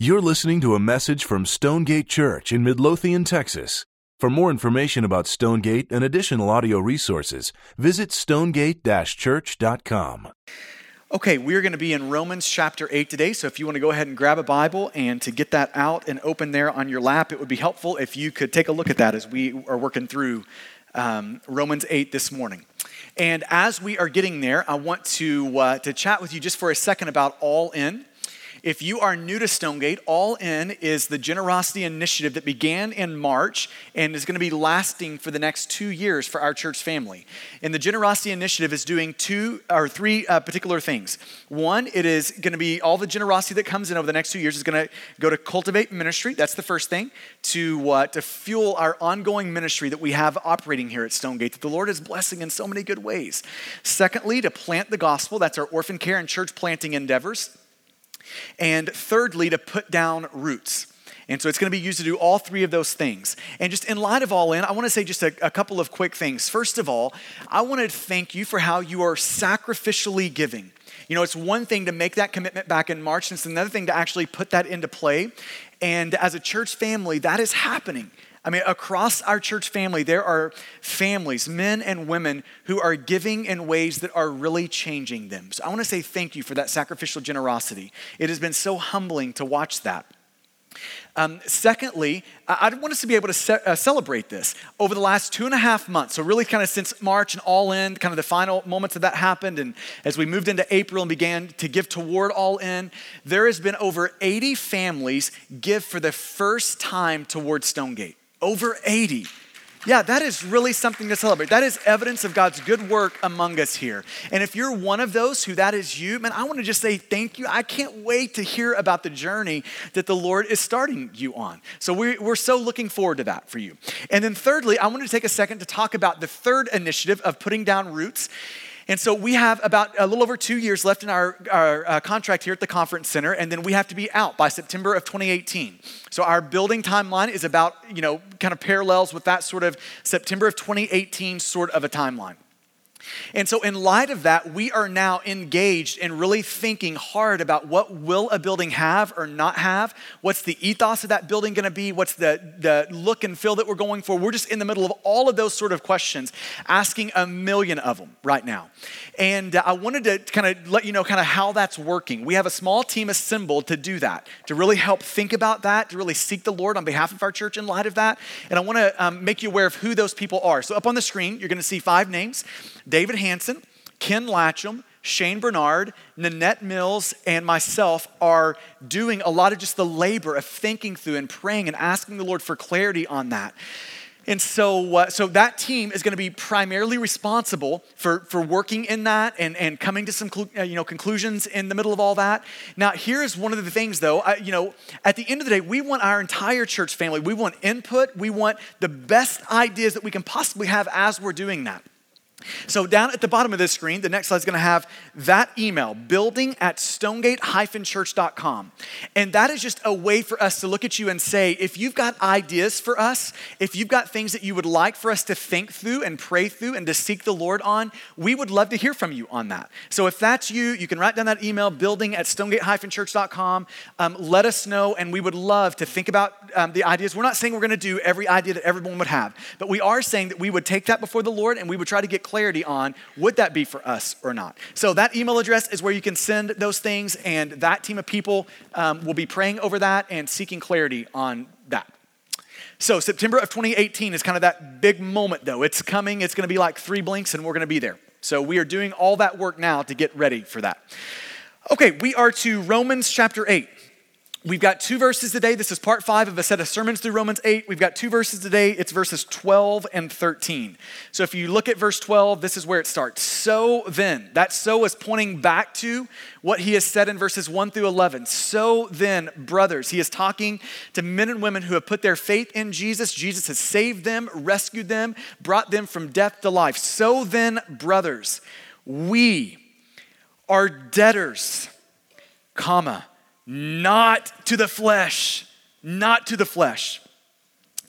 You're listening to a message from Stonegate Church in Midlothian, Texas. For more information about Stonegate and additional audio resources, visit stonegate church.com. Okay, we're going to be in Romans chapter 8 today. So if you want to go ahead and grab a Bible and to get that out and open there on your lap, it would be helpful if you could take a look at that as we are working through um, Romans 8 this morning. And as we are getting there, I want to, uh, to chat with you just for a second about All In. If you are new to Stonegate, All In is the generosity initiative that began in March and is going to be lasting for the next two years for our church family. And the generosity initiative is doing two or three uh, particular things. One, it is going to be all the generosity that comes in over the next two years is going to go to cultivate ministry. That's the first thing to uh, to fuel our ongoing ministry that we have operating here at Stonegate that the Lord is blessing in so many good ways. Secondly, to plant the gospel. That's our orphan care and church planting endeavors. And thirdly, to put down roots. And so it's going to be used to do all three of those things. And just in light of all in, I want to say just a, a, couple of quick things. First of all, I want to thank you for how you are sacrificially giving. You know, it's one thing to make that commitment back in March, and it's another thing to actually put that into play. And as a church family, that is happening. I mean, across our church family, there are families, men and women, who are giving in ways that are really changing them. So I want to say thank you for that sacrificial generosity. It has been so humbling to watch that. Um, secondly, I, want us to be able to ce- uh, celebrate this. Over the last two and a half months, so really kind of since March and all in, kind of the final moments of that happened, and as we moved into April and began to give toward all in, there has been over 80 families give for the first time toward Stonegate. Over 80. Yeah, that is really something to celebrate. That is evidence of God's good work among us here. And if you're one of those who that is you, man, I want to just say thank you. I can't wait to hear about the journey that the Lord is starting you on. So we're, we're so looking forward to that for you. And then, thirdly, I want to take a second to talk about the third initiative of putting down roots. And so we have about a little over two years left in our, our uh, contract here at the conference center, and then we have to be out by September of 2018. So our building timeline is about, you know, kind of parallels with that sort of September of 2018 sort of a timeline. And so, in light of that, we are now engaged in really thinking hard about what will a building have or not have? What's the ethos of that building going to be? What's the, the look and feel that we're going for? We're just in the middle of all of those sort of questions, asking a million of them right now. And uh, I wanted to kind of let you know kind of how that's working. We have a small team assembled to do that, to really help think about that, to really seek the Lord on behalf of our church in light of that. And I want to um, make you aware of who those people are. So, up on the screen, you're going to see five names. David Hanson, Ken Latcham, Shane Bernard, Nanette Mills, and myself are doing a lot of just the labor of thinking through and praying and asking the Lord for clarity on that. And so, uh, so that team is going to be primarily responsible for, for working in that and, and coming to some uh, you know, conclusions in the middle of all that. Now, here's one of the things, though. I, you know, at the end of the day, we want our entire church family. We want input. We want the best ideas that we can possibly have as we're doing that. So, down at the bottom of this screen, the next slide is going to have that email, building at stonegate church.com. And that is just a way for us to look at you and say, if you've got ideas for us, if you've got things that you would like for us to think through and pray through and to seek the Lord on, we would love to hear from you on that. So, if that's you, you can write down that email, building at stonegate church.com. Um, let us know, and we would love to think about um, the ideas. We're not saying we're going to do every idea that everyone would have, but we are saying that we would take that before the Lord and we would try to get clarity on would that be for us or not. So that email address is where you can send those things, and that team of people um, will be praying over that and seeking clarity on that. So September of 2018 is kind of that big moment, though. It's coming. It's going to be like three blinks, and we're going to be there. So we are doing all that work now to get ready for that. Okay, we are to Romans chapter 8. We've got two verses today. This is part five of a set of sermons through Romans 8. We've got two verses today. It's verses 12 and 13. So if you look at verse 12, this is where it starts. So then, that so is pointing back to what he has said in verses 1 through 11. So then, brothers, he is talking to men and women who have put their faith in Jesus. Jesus has saved them, rescued them, brought them from death to life. So then, brothers, we are debtors, comma not to the flesh, not to the flesh,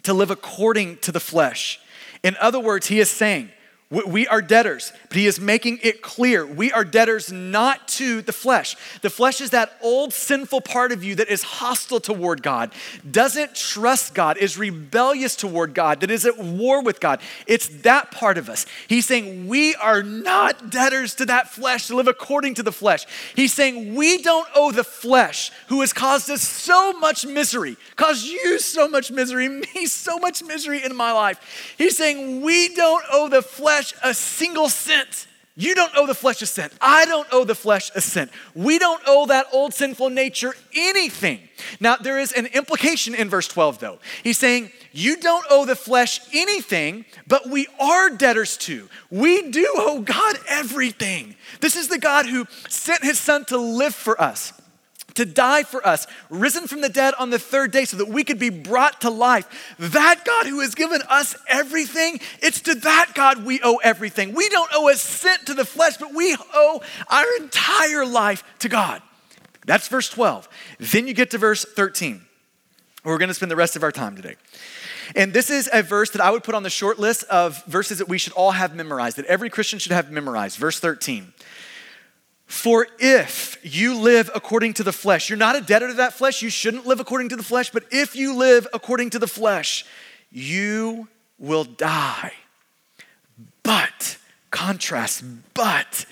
to live according to the flesh. In other words, he is saying, We are debtors, but he is making it clear we are debtors not to the flesh. The flesh is that old sinful part of you that is hostile toward God, doesn't trust God, is rebellious toward God, that is at war with God. It's that part of us. He's saying we are not debtors to that flesh to live according to the flesh. He's saying we don't owe the flesh, who has caused us so much misery, caused you so much misery, me so much misery in my life. He's saying we don't owe the flesh flesh a single cent. You don't owe the flesh a cent. I don't owe the flesh a cent. We don't owe that old sinful nature anything. Now, there is an implication in verse 12, though. He's saying, You don't owe the flesh anything, but we are debtors to. We do owe God everything. This is the God who sent his son to live for us to die for us, risen from the dead on the third day so that we could be brought to life. That God who has given us everything, it's to that God we owe everything. We don't owe a cent to the flesh, but we owe our entire life to God. That's verse 12. Then you get to verse 13. We're going to spend the rest of our time today. And this is a verse that I would put on the short list of verses that we should all have memorized, that every Christian should have memorized. Verse 13. For if you live according to the flesh, you're not a debtor to that flesh, you shouldn't live according to the flesh, but if you live according to the flesh, you will die. But, contrast, but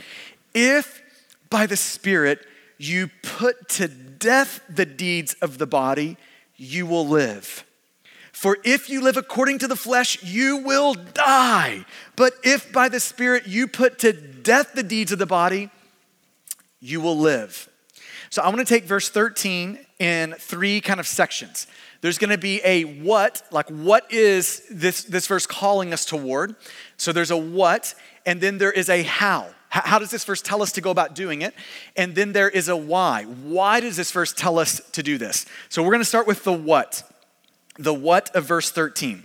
if by the Spirit you put to death the deeds of the body, you will live. For if you live according to the flesh, you will die. But if by the Spirit you put to death the deeds of the body, you will live. So I want to take verse 13 in three kind of sections. There's going to be a what, like what is this, this verse calling us toward? So there's a what, and then there is a how. How does this verse tell us to go about doing it? And then there is a why. Why does this verse tell us to do this? So we're going to start with the what. The what of verse 13.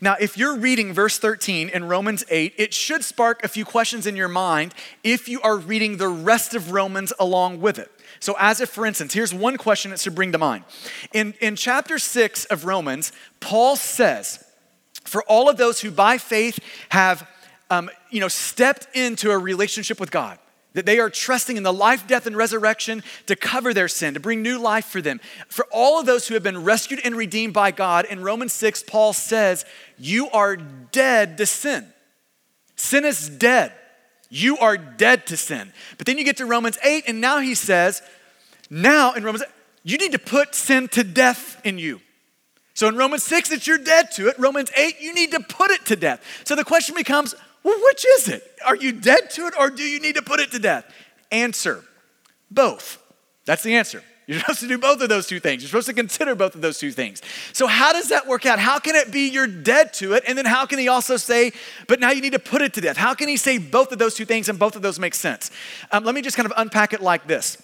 Now, if you're reading verse 13 in Romans 8, it should spark a few questions in your mind if you are reading the rest of Romans along with it. So, as if, for instance, here's one question that should bring to mind. In, in chapter 6 of Romans, Paul says, For all of those who by faith have um, you know, stepped into a relationship with God, that they are trusting in the life, death, and resurrection to cover their sin, to bring new life for them. For all of those who have been rescued and redeemed by God, in Romans 6, Paul says, You are dead to sin. Sin is dead. You are dead to sin. But then you get to Romans 8, and now he says, Now in Romans 8, you need to put sin to death in you. So in Romans 6, it's you're dead to it. Romans 8, you need to put it to death. So the question becomes, well, which is it? Are you dead to it or do you need to put it to death? Answer both. That's the answer. You're supposed to do both of those two things. You're supposed to consider both of those two things. So, how does that work out? How can it be you're dead to it? And then, how can he also say, but now you need to put it to death? How can he say both of those two things and both of those make sense? Um, let me just kind of unpack it like this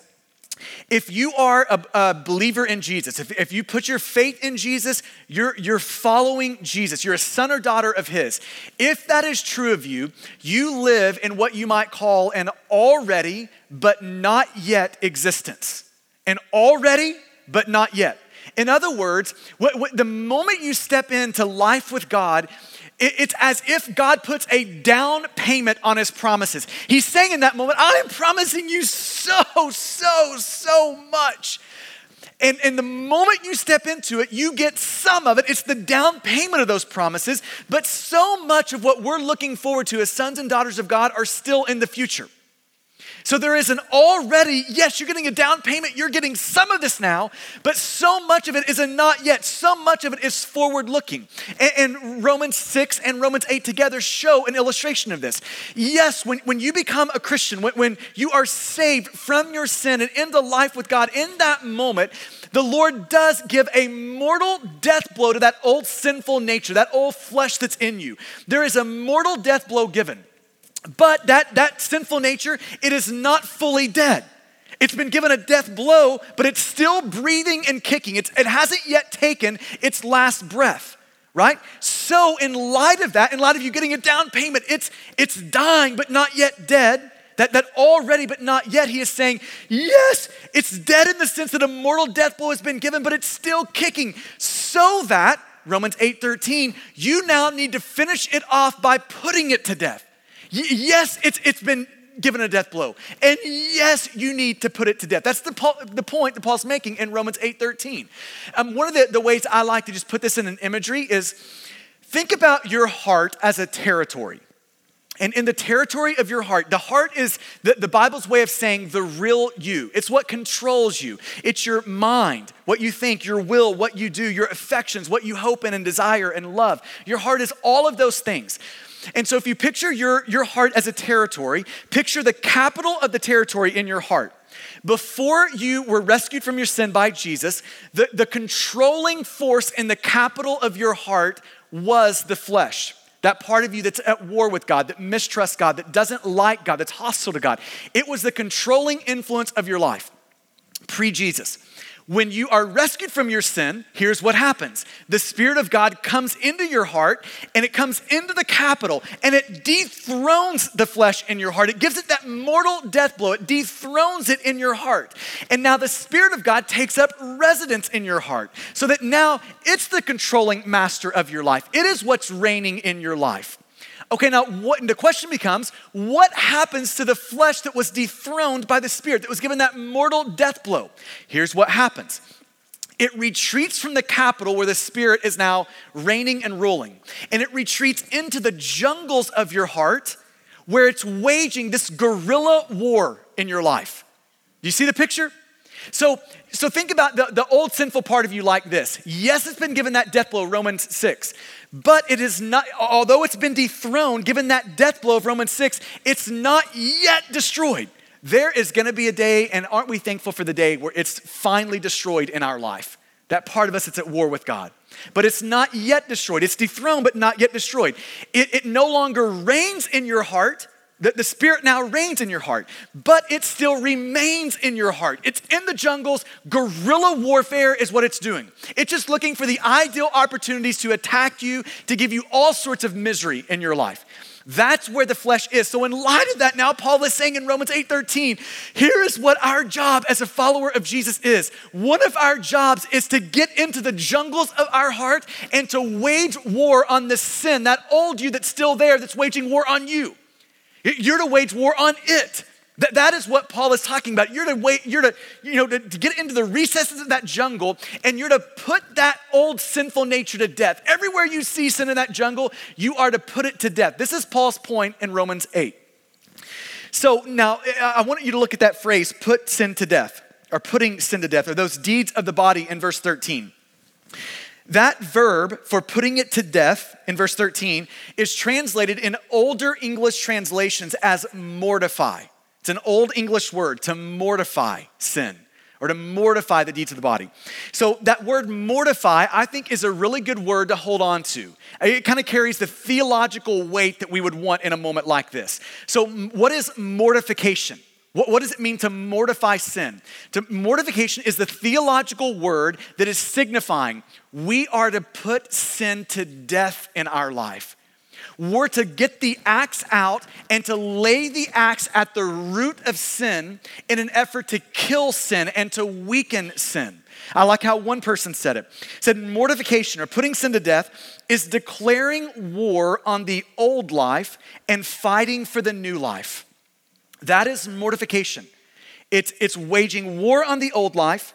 if you are a, a, believer in Jesus, if, if you put your faith in Jesus, you're, you're following Jesus. You're a son or daughter of His. If that is true of you, you live in what you might call an already but not yet existence. An already but not yet. In other words, what, what, the moment you step into life with God, it's as if God puts a down payment on his promises. He's saying in that moment, I'm promising you so, so, so much. And, and the moment you step into it, you get some of it. It's the down payment of those promises. But so much of what we're looking forward to as sons and daughters of God are still in the future. So there is an already, yes, you're getting a down payment, you're getting some of this now, but so much of it is a not yet. So much of it is forward looking. And, and, Romans 6 and Romans 8 together show an illustration of this. Yes, when, when you become a Christian, when, when you are saved from your sin and into life with God, in that moment, the Lord does give a mortal death blow to that old sinful nature, that old flesh that's in you. There is a mortal death blow given. But that, that sinful nature, it is not fully dead. It's been given a death blow, but it's still breathing and kicking. It's, it hasn't yet taken its last breath, right? So, in light of that, in light of you getting a down payment, it's, it's dying, but not yet dead. That, that already, but not yet, he is saying, yes, it's dead in the sense that a mortal death blow has been given, but it's still kicking. So that, Romans 8 13, you now need to finish it off by putting it to death. Yes, it's, it's been given a death blow. And yes, you need to put it to death. That's the, the point that Paul's making in Romans 8.13. Um, one of the, the ways I like to just put this in an imagery is think about your heart as a territory. And in the territory of your heart, the heart is the, the, Bible's way of saying the real you. It's what controls you. It's your mind, what you think, your will, what you do, your affections, what you hope in and desire and love. Your heart is all of those things. And so if you picture your, your heart as a territory, picture the capital of the territory in your heart. Before you were rescued from your sin by Jesus, the, the controlling force in the capital of your heart was the flesh. That part of you that's at war with God, that mistrusts God, that doesn't like God, that's hostile to God. It was the controlling influence of your life pre Jesus. When you are rescued from your sin, here's what happens the Spirit of God comes into your heart and it comes into the capital and it dethrones the flesh in your heart. It gives it that mortal death blow, it dethrones it in your heart. And now the Spirit of God takes up residence in your heart so that now it's the controlling master of your life. It is what's reigning in your life. Okay, now what, the question becomes what happens to the flesh that was dethroned by the Spirit, that was given that mortal death blow? Here's what happens it retreats from the capital where the Spirit is now reigning and ruling, and it retreats into the jungles of your heart where it's waging this guerrilla war in your life. Do you see the picture? So, so think about the, the old sinful part of you like this. Yes, it's been given that death blow, Romans 6. But it is not, although it's been dethroned, given that death blow of Romans 6, it's not yet destroyed. There is gonna be a day, and aren't we thankful for the day where it's finally destroyed in our life? That part of us that's at war with God. But it's not yet destroyed. It's dethroned, but not yet destroyed. It, it no longer reigns in your heart, the, the Spirit now reigns in your heart, but it still remains in your heart. It's in the jungles. Guerrilla warfare is what it's doing. It's just looking for the ideal opportunities to attack you, to give you all sorts of misery in your life. That's where the flesh is. So in light of that, now Paul is saying in Romans 8:13, here is what our job as a follower of Jesus is. One of our jobs is to get into the jungles of our heart and to wage war on the sin, that old you that's still there, that's waging war on you. You're to wage war on it. That, that is what Paul is talking about. You're to wait, you're to, you know, to, to get into the recesses of that jungle and you're to put that old sinful nature to death. Everywhere you see sin in that jungle, you are to put it to death. This is Paul's point in Romans 8. So now I want you to look at that phrase, put sin to death, or putting sin to death, or those deeds of the body in verse 13. That verb for putting it to death in verse 13 is translated in older English translations as mortify. It's an old English word to mortify sin or to mortify the deeds of the body. So, that word mortify, I think, is a really good word to hold on to. It kind of carries the theological weight that we would want in a moment like this. So, what is mortification? What, what, does it mean to mortify sin? To, mortification is the theological word that is signifying we are to put sin to death in our life. We're to get the axe out and to lay the axe at the root of sin in an effort to kill sin and to weaken sin. I like how one person said it. Said mortification or putting sin to death is declaring war on the old life and fighting for the new life. That is mortification. It's, it's waging war on the old life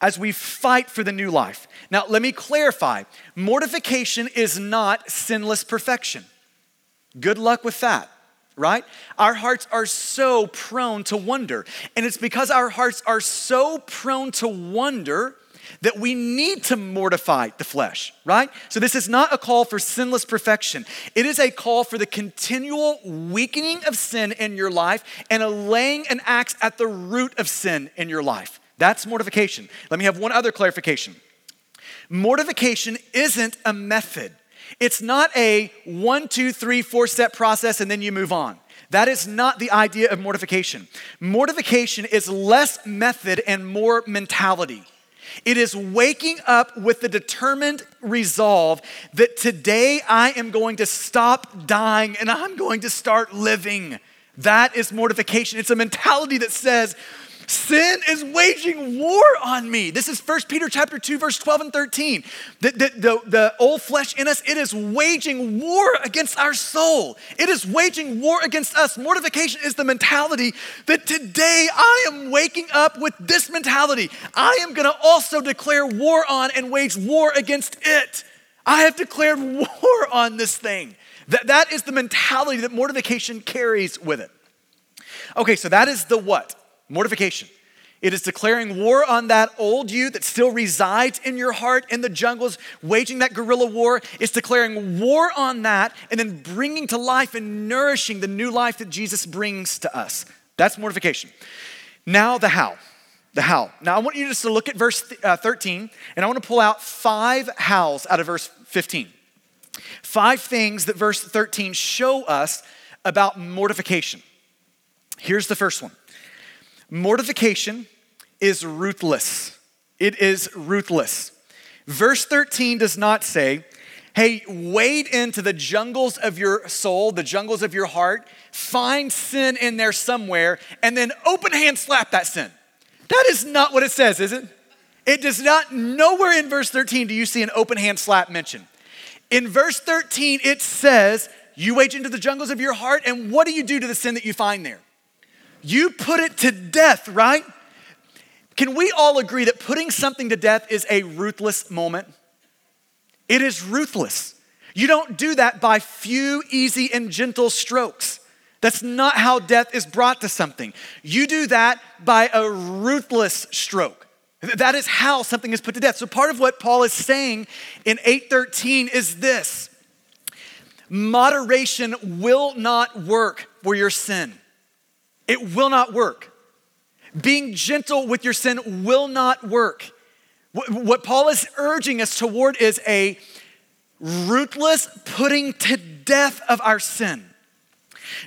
as we fight for the new life. Now, let me clarify mortification is not sinless perfection. Good luck with that, right? Our hearts are so prone to wonder. And it's because our hearts are so prone to wonder that we need to mortify the flesh, right? So, this is not a call for sinless perfection. It is a call for the continual weakening of sin in your life and a laying an axe at the root of sin in your life. That's mortification. Let me have one other clarification. Mortification isn't a method. It's not a one, two, three, four step process and then you move on. That is not the idea of mortification. Mortification is less method and more mentality. It is waking up with the determined resolve that today I am going to stop dying and I'm going to start living. That is mortification. It's a mentality that says, Sin is waging war on me. This is 1 Peter chapter 2, verse 12 and 13. The, the, the, the, old flesh in us, it is waging war against our soul. It is waging war against us. Mortification is the mentality that today I am waking up with this mentality. I am gonna also declare war on and wage war against it. I have declared war on this thing. That, that is the mentality that mortification carries with it. Okay, so that is the what? Mortification. It is declaring war on that old you that still resides in your heart in the jungles, waging that guerrilla war. It's declaring war on that and then bringing to life and nourishing the new life that Jesus brings to us. That's mortification. Now, the how. The how. Now, I want you just to look at verse uh, 13, and I want to pull out five hows out of verse 15. Five things that verse 13 show us about mortification. Here's the first one Mortification is ruthless. It is ruthless. Verse 13 does not say, hey, wade into the jungles of your soul, the jungles of your heart, find sin in there somewhere, and then open hand slap that sin. That is not what it says, is it? It does not, nowhere in verse 13 do you see an open hand slap mentioned. In verse 13, it says, You wade into the jungles of your heart, and what do you do to the sin that you find there? You put it to death, right? Can we all agree that putting something to death is a ruthless moment? It is ruthless. You don't do that by few, easy, and gentle strokes. That's not how death is brought to something. You do that by a ruthless stroke. That is how something is put to death. So part of what Paul is saying in 813 is this. Moderation will not work for your sin. It will not work. Being gentle with your sin will not work. What Paul is urging us toward is a ruthless putting to death of our sin.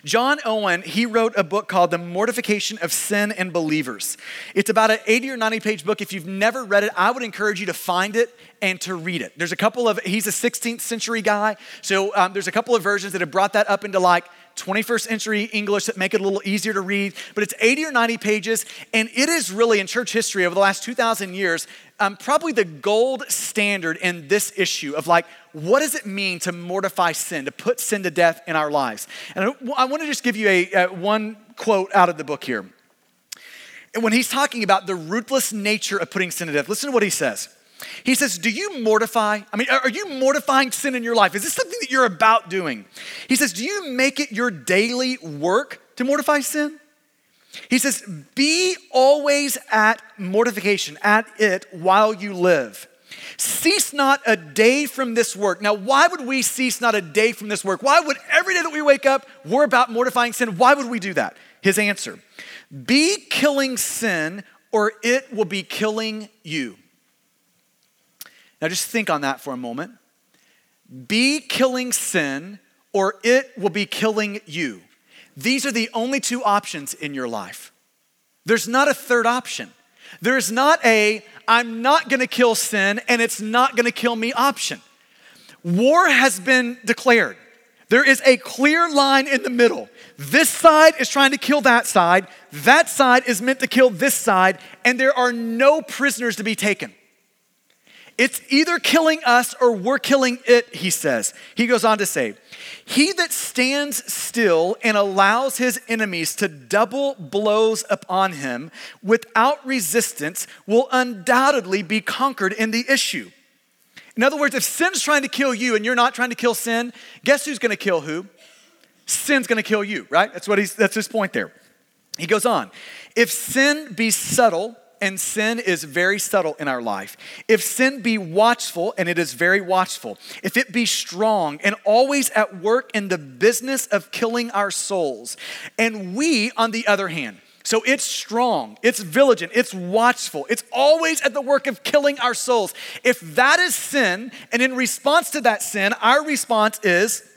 John Owen, he wrote a book called The Mortification of Sin in Believers. It's about an 80 or 90 page book. If you've never read it, I would encourage you to find it and to read it. There's a couple of, he's a 16th century guy, so um, there's a couple of versions that have brought that up into like 21st century English that make it a little easier to read, but it's 80 or 90 pages, and it is really in church history over the last 2,000 years, um, probably the gold standard in this issue of like, what does it mean to mortify sin, to put sin to death in our lives? And I, I want to just give you a, a one quote out of the book here. And when he's talking about the ruthless nature of putting sin to death, listen to what he says. He says, Do you mortify? I mean, are you mortifying sin in your life? Is this something that you're about doing? He says, Do you make it your daily work to mortify sin? He says, Be always at mortification, at it while you live. Cease not a day from this work. Now, why would we cease not a day from this work? Why would every day that we wake up, we're about mortifying sin? Why would we do that? His answer Be killing sin, or it will be killing you. Now just think on that for a moment. Be killing sin, or it will be killing you. These are the only two options in your life. There's not a third option. There's not a, I'm not gonna kill sin and it's not gonna kill me option. War has been declared. There is a clear line in the middle. This side is trying to kill that side, that side is meant to kill this side, and there are no prisoners to be taken. It's either killing us or we're killing it, he says. He goes on to say, He that stands still and allows his enemies to double blows upon him without resistance will undoubtedly be conquered in the issue. In other words, if sin's trying to kill you and you're not trying to kill sin, guess who's gonna kill who? Sin's gonna kill you, right? That's what he's that's his point there. He goes on. If sin be subtle, and sin is very subtle in our life. If sin be watchful, and it is very watchful, if it be strong and always at work in the business of killing our souls, and we, on the other hand, so it's strong, it's vigilant, it's watchful, it's always at the work of killing our souls. If that is sin, and in response to that sin, our response is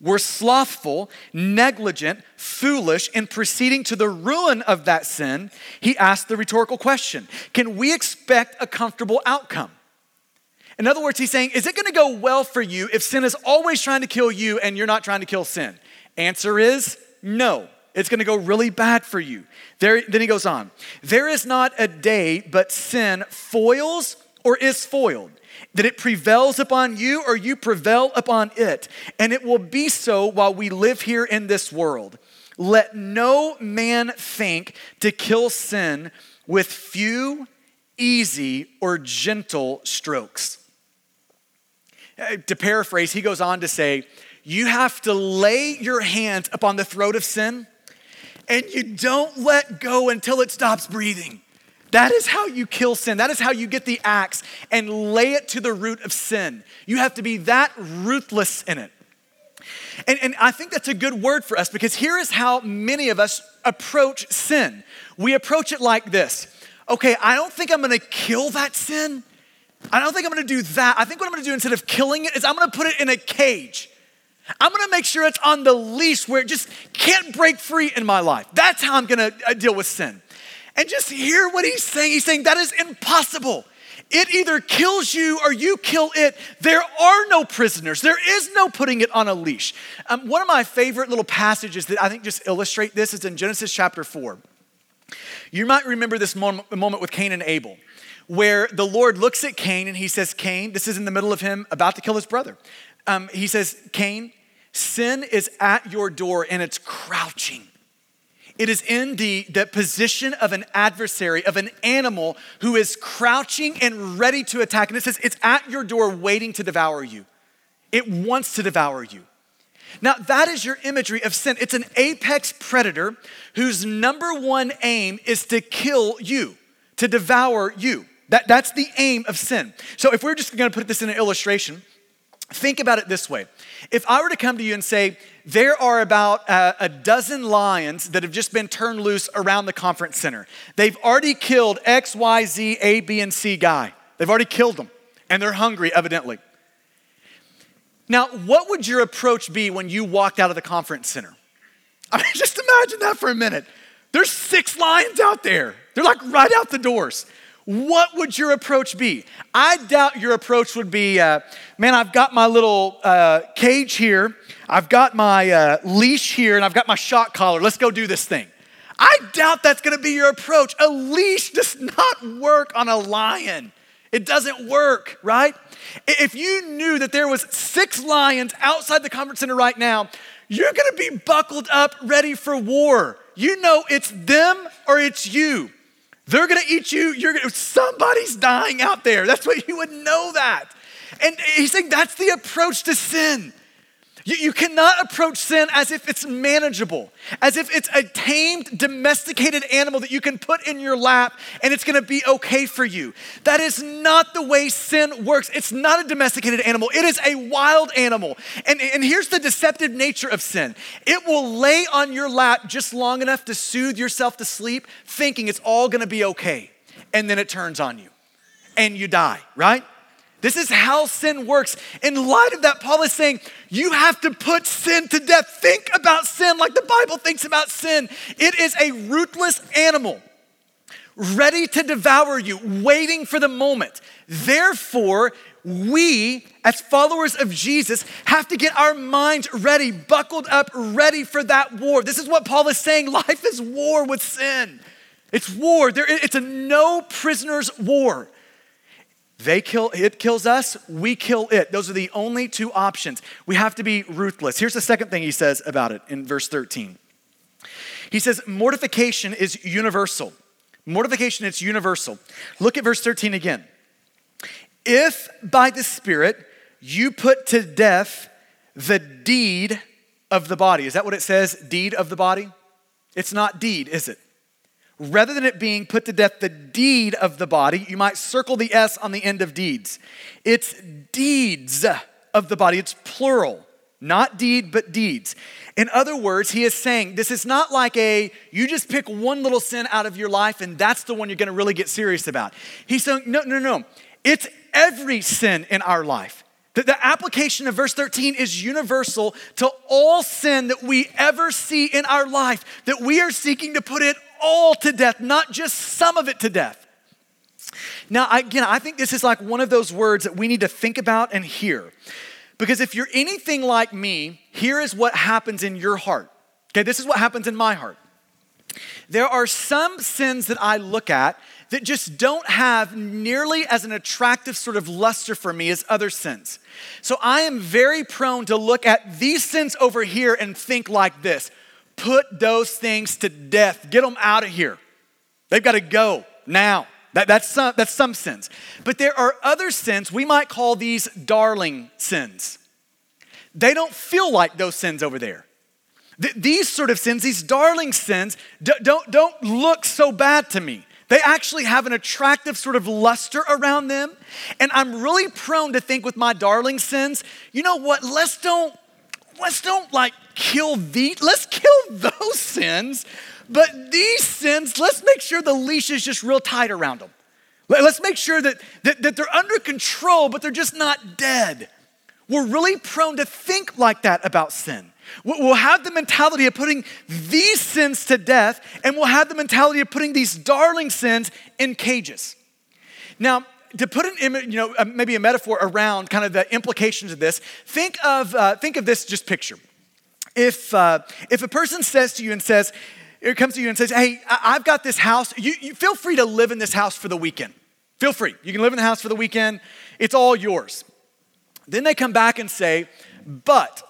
we're slothful, negligent, foolish in proceeding to the ruin of that sin, he asked the rhetorical question Can we expect a comfortable outcome? In other words, he's saying, Is it gonna go well for you if sin is always trying to kill you and you're not trying to kill sin? Answer is no. It's to go really bad for you. There, then he goes on. There is not a day but sin foils or is foiled, that it prevails upon you or you prevail upon it. And it will be so while we live here in this world. Let no man think to kill sin with few, easy, or gentle strokes. Uh, to paraphrase, he goes on to say, You have to lay your hands upon the throat of sin and you don't let go until it stops breathing. That is how you kill sin. That is how you get the axe and lay it to the root of sin. You have to be that ruthless in it. And, and I think that's a good word for us because here is how many of us approach sin. We approach it like this okay, I don't think I'm gonna kill that sin. I don't think I'm gonna do that. I think what I'm gonna do instead of killing it is I'm gonna put it in a cage. I'm gonna make sure it's on the leash where it just can't break free in my life. That's how I'm gonna uh, deal with sin. And just hear what he's saying. He's saying that is impossible. It either kills you or you kill it. There are no prisoners. There is no putting it on a leash. Um, one of my favorite little passages that I think just illustrate this is in Genesis chapter 4. You might remember this moment, with Cain and Abel, where the Lord looks at Cain and he says, Cain, this is in the middle of him about to kill his brother. Um, he says, Cain, sin is at your door and it's crouching. It is in the, position of an adversary, of an animal who is crouching and ready to attack. And it says, it's at your door waiting to devour you. It wants to devour you. Now, that is your imagery of sin. It's an apex predator whose number one aim is to kill you, to devour you. That, that's the aim of sin. So, if we're just gonna put this in an illustration, think about it this way. If I were to come to you and say, there are about uh, a dozen lions that have just been turned loose around the conference center. They've already killed X, Y, Z, A, B, and C guy. They've already killed them, and they're hungry, evidently. Now, what would your approach be when you walked out of the conference center? I mean, just imagine that for a minute. There's six lions out there. They're like right out the doors. What would your approach be? I doubt your approach would be, uh, man, I've got my little uh, cage here, I've got my uh, leash here, and I've got my shock collar. Let's go do this thing. I doubt that's gonna be your approach. A leash does not work on a lion. It doesn't work, right? If you knew that there was six lions outside the conference center right now, you're gonna be buckled up, ready for war. You know it's them or it's you. They're gonna eat you. You're gonna, somebody's dying out there. That's what you would know that. And he's saying that's the approach to sin. You, you cannot approach sin as if it's manageable, as if it's a tamed, domesticated animal that you can put in your lap and it's gonna be okay for you. That is not the way sin works. It's not a domesticated animal, it is a wild animal. And, and here's the deceptive nature of sin it will lay on your lap just long enough to soothe yourself to sleep, thinking it's all gonna be okay. And then it turns on you and you die, right? This is how sin works. In light of that, Paul is saying, you have to put sin to death. Think about sin like the Bible thinks about sin. It is a ruthless animal, ready to devour you, waiting for the moment. Therefore, we, as followers of Jesus, have to get our minds ready, buckled up, ready for that war. This is what Paul is saying life is war with sin. It's war. There, it's a no prisoners war. They kill, it kills us, we kill it. Those are the only two options. We have to be ruthless. Here's the second thing he says about it in verse 13. He says, mortification is universal. Mortification, it's universal. Look at verse 13 again. If by the Spirit you put to death the deed of the body. Is that what it says? Deed of the body? It's not deed, is it? Rather than it being put to death the deed of the body, you might circle the S on the end of deeds. It's deeds of the body, it's plural. Not deed, but deeds. In other words, he is saying this is not like a you just pick one little sin out of your life and that's the one you're gonna really get serious about. He's saying, no, no, no. It's every sin in our life. The, the application of verse 13 is universal to all sin that we ever see in our life, that we are seeking to put it all to death, not just some of it to death. Now, again, I think this is like one of those words that we need to think about and hear. Because if you're anything like me, here is what happens in your heart. Okay, this is what happens in my heart. There are some sins that I look at that just don't have nearly as an attractive sort of luster for me as other sins. So I am very prone to look at these sins over here and think like this put those things to death, get them out of here. They've got to go now. That, that's, some, that's some sins. But there are other sins, we might call these darling sins. They don't feel like those sins over there. Th- these sort of sins, these darling sins, d- don't, don't look so bad to me. They actually have an attractive sort of luster around them. And I'm really prone to think with my darling sins, you know what? Let's don't, let's don't like kill the, let's kill those sins. But these sins, let's make sure the leash is just real tight around them. Let's make sure that, that, that they're under control, but they're just not dead. We're really prone to think like that about sin. We'll have the mentality of putting these sins to death, and we'll have the mentality of putting these darling sins in cages. Now, to put an image, you know, maybe a metaphor around kind of the implications of this, think of, uh, think of this just picture. If, uh, if a person says to you and says, it comes to you and says, hey, I've got this house, you, you feel free to live in this house for the weekend. Feel free. You can live in the house for the weekend. It's all yours. Then they come back and say, but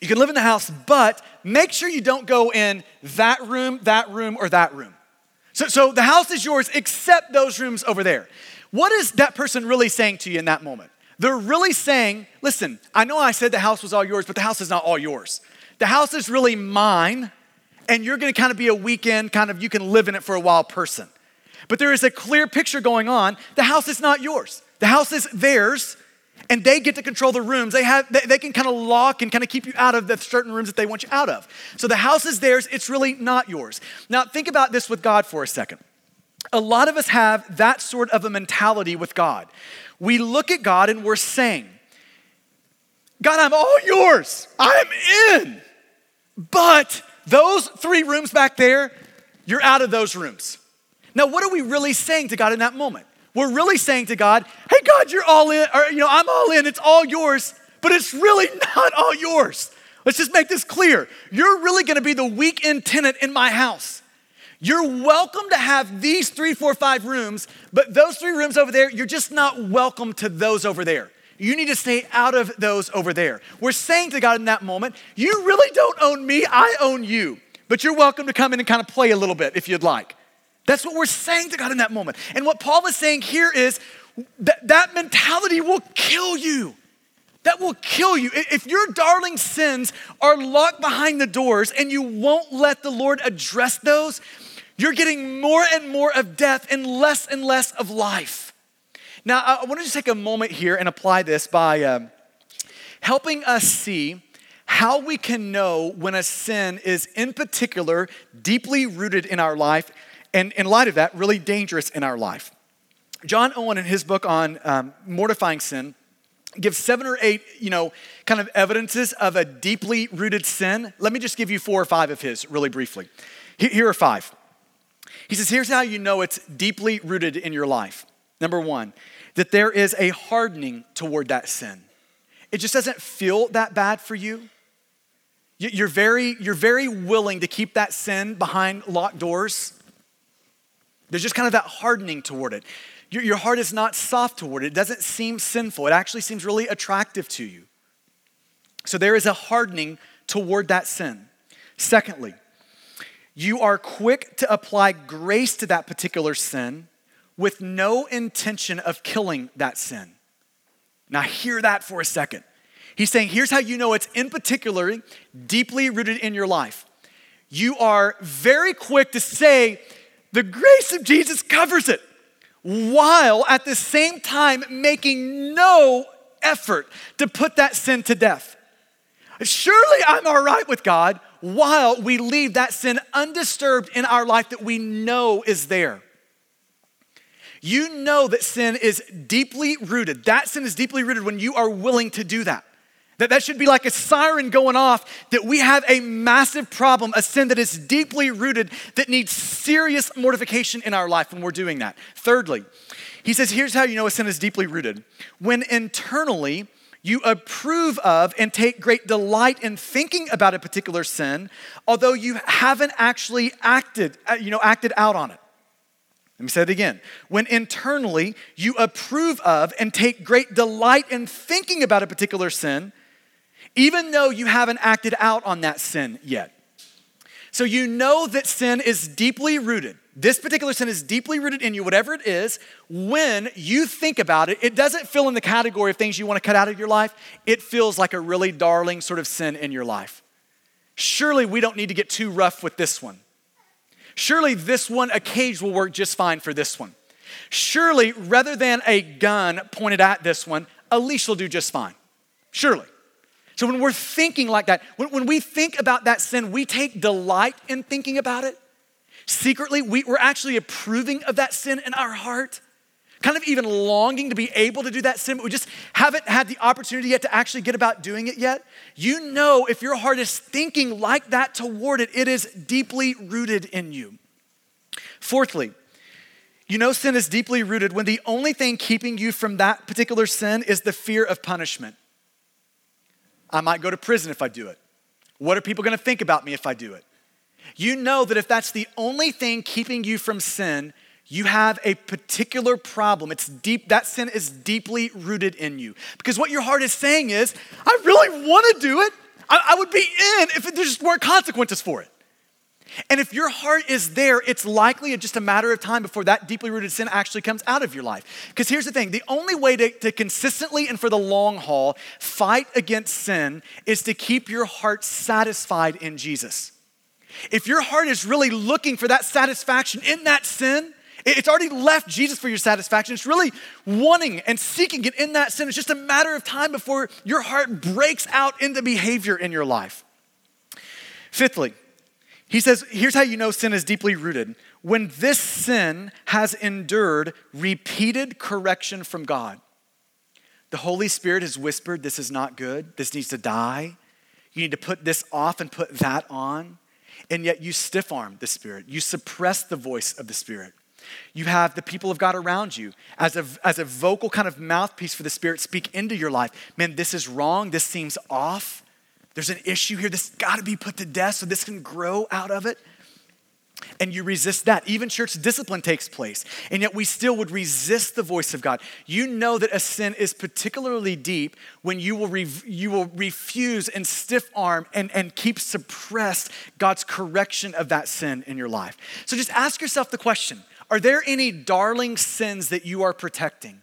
you can live in the house, but make sure you don't go in that room, that room, or that room. So, so the house is yours except those rooms over there. What is that person really saying to you in that moment? They're really saying, listen, I know I said the house was all yours, but the house is not all yours. The house is really mine, and you're gonna kind of be a weekend, kind of, you can live in it for a while person. But there is a clear picture going on. The house is not yours, the house is theirs, and they get to control the rooms. They, have, they, they can kind of lock and kind of keep you out of the certain rooms that they want you out of. So the house is theirs, it's really not yours. Now, think about this with God for a second. A lot of us have that sort of a mentality with God. We look at God and we're saying, God, I'm all yours. I'm in. But those three rooms back there, you're out of those rooms. Now, what are we really saying to God in that moment? We're really saying to God, hey, God, you're all in, or, you know, I'm all in, it's all yours, but it's really not all yours. Let's just make this clear. You're really gonna be the weekend tenant in my house. You're welcome to have these three, four, five rooms, but those three rooms over there, you're just not welcome to those over there. You need to stay out of those over there. We're saying to God in that moment, You really don't own me, I own you. But you're welcome to come in and kind of play a little bit if you'd like. That's what we're saying to God in that moment. And what Paul is saying here is that that mentality will kill you. That will kill you. If your darling sins are locked behind the doors and you won't let the Lord address those, you're getting more and more of death and less and less of life. Now, I want to just take a moment here and apply this by um, helping us see how we can know when a sin is, in particular, deeply rooted in our life and in light of that, really dangerous in our life. John Owen, in his book on um, mortifying sin, gives seven or eight, you know, kind of evidences of a deeply rooted sin. Let me just give you four or five of his really briefly. Here are five. He says, here's how you know it's deeply rooted in your life. Number one, that there is a hardening toward that sin. It just doesn't feel that bad for you. You're very, you're very willing to keep that sin behind locked doors. There's just kind of that hardening toward it. Your, your heart is not soft toward it. It doesn't seem sinful. It actually seems really attractive to you. So there is a hardening toward that sin. Secondly, you are quick to apply grace to that particular sin with no intention of killing that sin. Now, hear that for a second. He's saying, here's how you know it's in particular deeply rooted in your life. You are very quick to say, the grace of Jesus covers it, while at the same time making no effort to put that sin to death. Surely I'm all right with God while we leave that sin undisturbed in our life that we know is there. You know that sin is deeply rooted. That sin is deeply rooted when you are willing to do that. That that should be like a siren going off that we have a massive problem, a sin that is deeply rooted that needs serious mortification in our life when we're doing that. Thirdly, he says, here's how you know a sin is deeply rooted. When internally you approve of and take great delight in thinking about a particular sin, although you haven't actually acted, uh, you know, acted out on it. Let me say it again. When internally you approve of and take great delight in thinking about a particular sin, even though you haven't acted out on that sin yet. So you know that sin is deeply rooted. This particular sin is deeply rooted in you, whatever it is. When you think about it, it doesn't fill in the category of things you want to cut out of your life. It feels like a really darling sort of sin in your life. Surely we don't need to get too rough with this one. Surely this one, a cage will work just fine for this one. Surely, rather than a gun pointed at this one, a leash will do just fine. Surely. So when we're thinking like that, when, when we think about that sin, we take delight in thinking about it. Secretly, we, we're actually approving of that sin in our heart, kind of even longing to be able to do that sin, but we just haven't had the opportunity yet to actually get about doing it yet. You know, if your heart is thinking like that toward it, it is deeply rooted in you. Fourthly, you know sin is deeply rooted when the only thing keeping you from that particular sin is the fear of punishment. I might go to prison if I do it. What are people going to think about me if I do it? You know that if that's the only thing keeping you from sin, you have a particular problem. It's deep, that sin is deeply rooted in you. Because what your heart is saying is, I really want to do it. I, I would be in if there just weren't consequences for it. And if your heart is there, it's likely just a matter of time before that deeply rooted sin actually comes out of your life. Because here's the thing the only way to, to, consistently and for the long haul fight against sin is to keep your heart satisfied in Jesus. If your heart is really looking for that satisfaction in that sin, it's already left Jesus for your satisfaction. It's really wanting and seeking it in that sin. It's just a matter of time before your heart breaks out into behavior in your life. Fifthly, he says, here's how you know sin is deeply rooted. When this sin has endured repeated correction from God, the Holy Spirit has whispered, This is not good. This needs to die. You need to put this off and put that on. And yet you stiff arm the Spirit, you suppress the voice of the Spirit. You have the people of God around you as a, as a vocal kind of mouthpiece for the Spirit speak into your life. Man, this is wrong. This seems off. There's an issue here. This got to be put to death so this can grow out of it. And you resist that. Even church discipline takes place. And yet we still would resist the voice of God. You know that a sin is particularly deep when you will, re- you will refuse and stiff arm and, and keep suppressed God's correction of that sin in your life. So just ask yourself the question Are there any darling sins that you are protecting?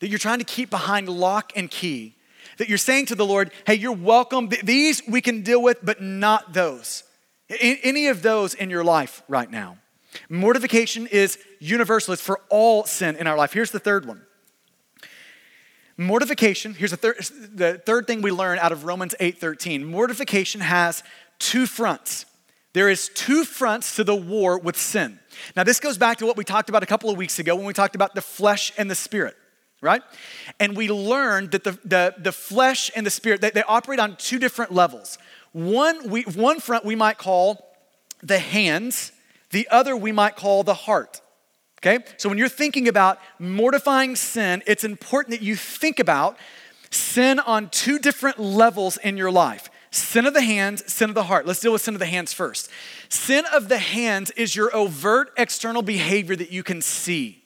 That you're trying to keep behind lock and key? That you're saying to the Lord, hey, you're welcome. These we can deal with, but not those. Any of those in your life right now. Mortification is universal, it's for all sin in our life. Here's the third one. Mortification, here's the third, the third thing we learn out of Romans 8:13. Mortification has two fronts. There is two fronts to the war with sin. Now, this goes back to what we talked about a couple of weeks ago when we talked about the flesh and the spirit right? And we learned that the, the, the flesh and the spirit, they, they operate on two different levels. One, we, one front we might call the hands, the other we might call the heart. Okay? So when you're thinking about mortifying sin, it's important that you think about sin on two different levels in your life sin of the hands, sin of the heart. Let's deal with sin of the hands first. Sin of the hands is your overt external behavior that you can see.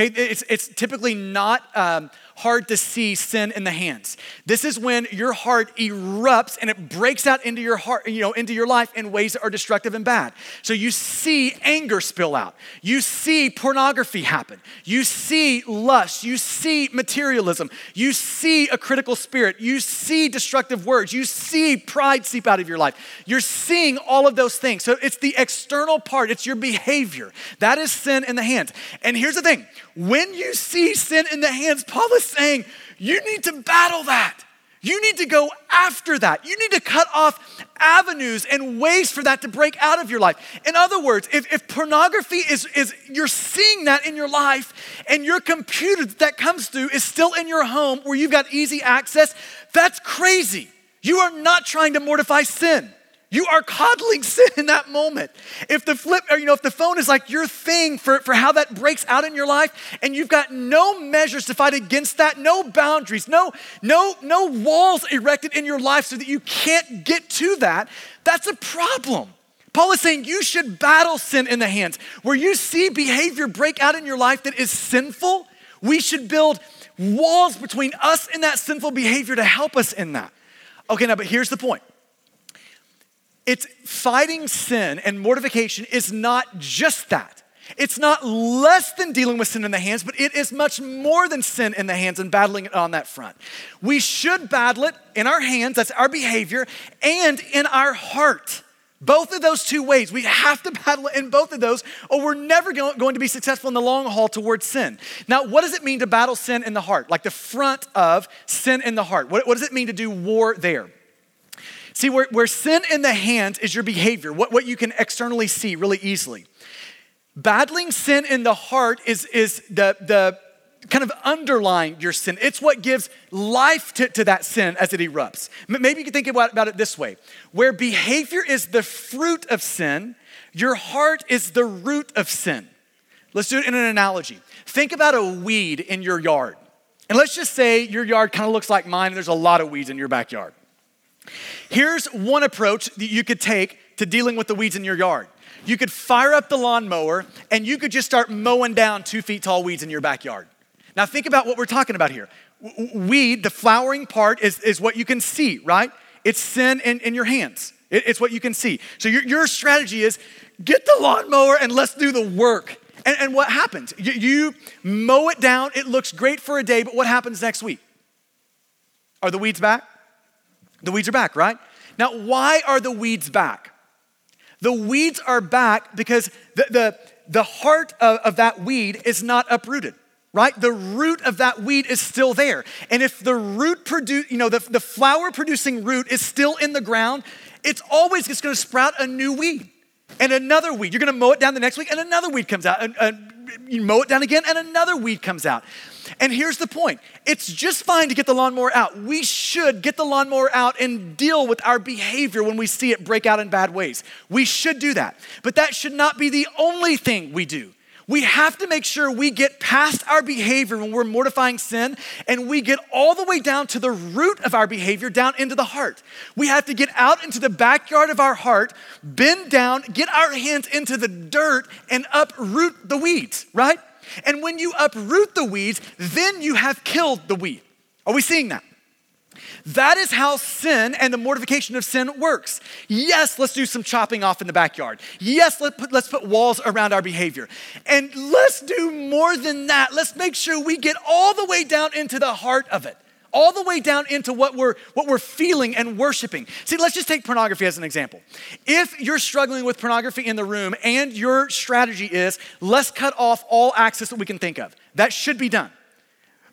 Okay, it's, it's typically not um, hard to see sin in the hands. This is when your heart erupts and it breaks out into your heart, you know, into your life in ways that are destructive and bad. So you see anger spill out. You see pornography happen. You see lust. You see materialism. You see a critical spirit. You see destructive words. You see pride seep out of your life. You're seeing all of those things. So it's the external part, it's your behavior. That is sin in the hands. And here's the thing when you see sin in the hands, Paul is saying, you need to battle that. You need to go after that. You need to cut off avenues and ways for that to break out of your life. In other words, if, if pornography is, is, you're seeing that in your life and your computer that comes through is still in your home where you've got easy access, that's crazy. You are not trying to mortify sin. You are coddling sin in that moment. If the flip, or you know, if the phone is like your thing for, for how that breaks out in your life, and you've got no measures to fight against that, no boundaries, no, no, no walls erected in your life so that you can't get to that, that's a problem. Paul is saying you should battle sin in the hands. Where you see behavior break out in your life that is sinful, we should build walls between us and that sinful behavior to help us in that. Okay, now, but here's the point it's fighting sin and mortification is not just that. It's not less than dealing with sin in the hands, but it is much more than sin in the hands and battling it on that front. We should battle it in our hands, that's our behavior, and in our heart. Both of those two ways. We have to battle it in both of those, or we're never going to be successful in the long haul towards sin. Now, what does it mean to battle sin in the heart? Like the front of sin in the heart. What, what does it mean to do war there? See, where, where sin in the hands is your behavior, what, what you can externally see really easily. Battling sin in the heart is, is the, the kind of underlying your sin. It's what gives life to, to that sin as it erupts. Maybe you can think about, about it this way where behavior is the fruit of sin, your heart is the root of sin. Let's do it in an analogy. Think about a weed in your yard. And let's just say your yard kind of looks like mine, and there's a lot of weeds in your backyard. Here's one approach that you could take to dealing with the weeds in your yard. You could fire up the lawnmower and you could just start mowing down two feet tall weeds in your backyard. Now, think about what we're talking about here. Weed, the flowering part, is, is what you can see, right? It's sin in, in your hands. It, it's what you can see. So, your, your strategy is get the lawnmower and let's do the work. And, and what happens? You, you mow it down, it looks great for a day, but what happens next week? Are the weeds back? The weeds are back, right? Now, why are the weeds back? The weeds are back because the, the, the heart of, of that weed is not uprooted right? The root of that weed is still there. And if the root produce, you know, the, the flower producing root is still in the ground, it's always just gonna sprout a new weed and another weed. You're gonna mow it down the next week and another weed comes out. And, and you mow it down again and another weed comes out. And here's the point it's just fine to get the lawnmower out. We should get the lawnmower out and deal with our behavior when we see it break out in bad ways. We should do that. But that should not be the only thing we do. We have to make sure we get past our behavior when we're mortifying sin and we get all the way down to the root of our behavior, down into the heart. We have to get out into the backyard of our heart, bend down, get our hands into the dirt, and uproot the weeds, right? And when you uproot the weeds, then you have killed the weed. Are we seeing that? That is how sin and the mortification of sin works. Yes, let's do some chopping off in the backyard. Yes, let put, let's put walls around our behavior. And let's do more than that. Let's make sure we get all the way down into the heart of it all the way down into what we're what we're feeling and worshiping. See, let's just take pornography as an example. If you're struggling with pornography in the room and your strategy is let's cut off all access that we can think of. That should be done.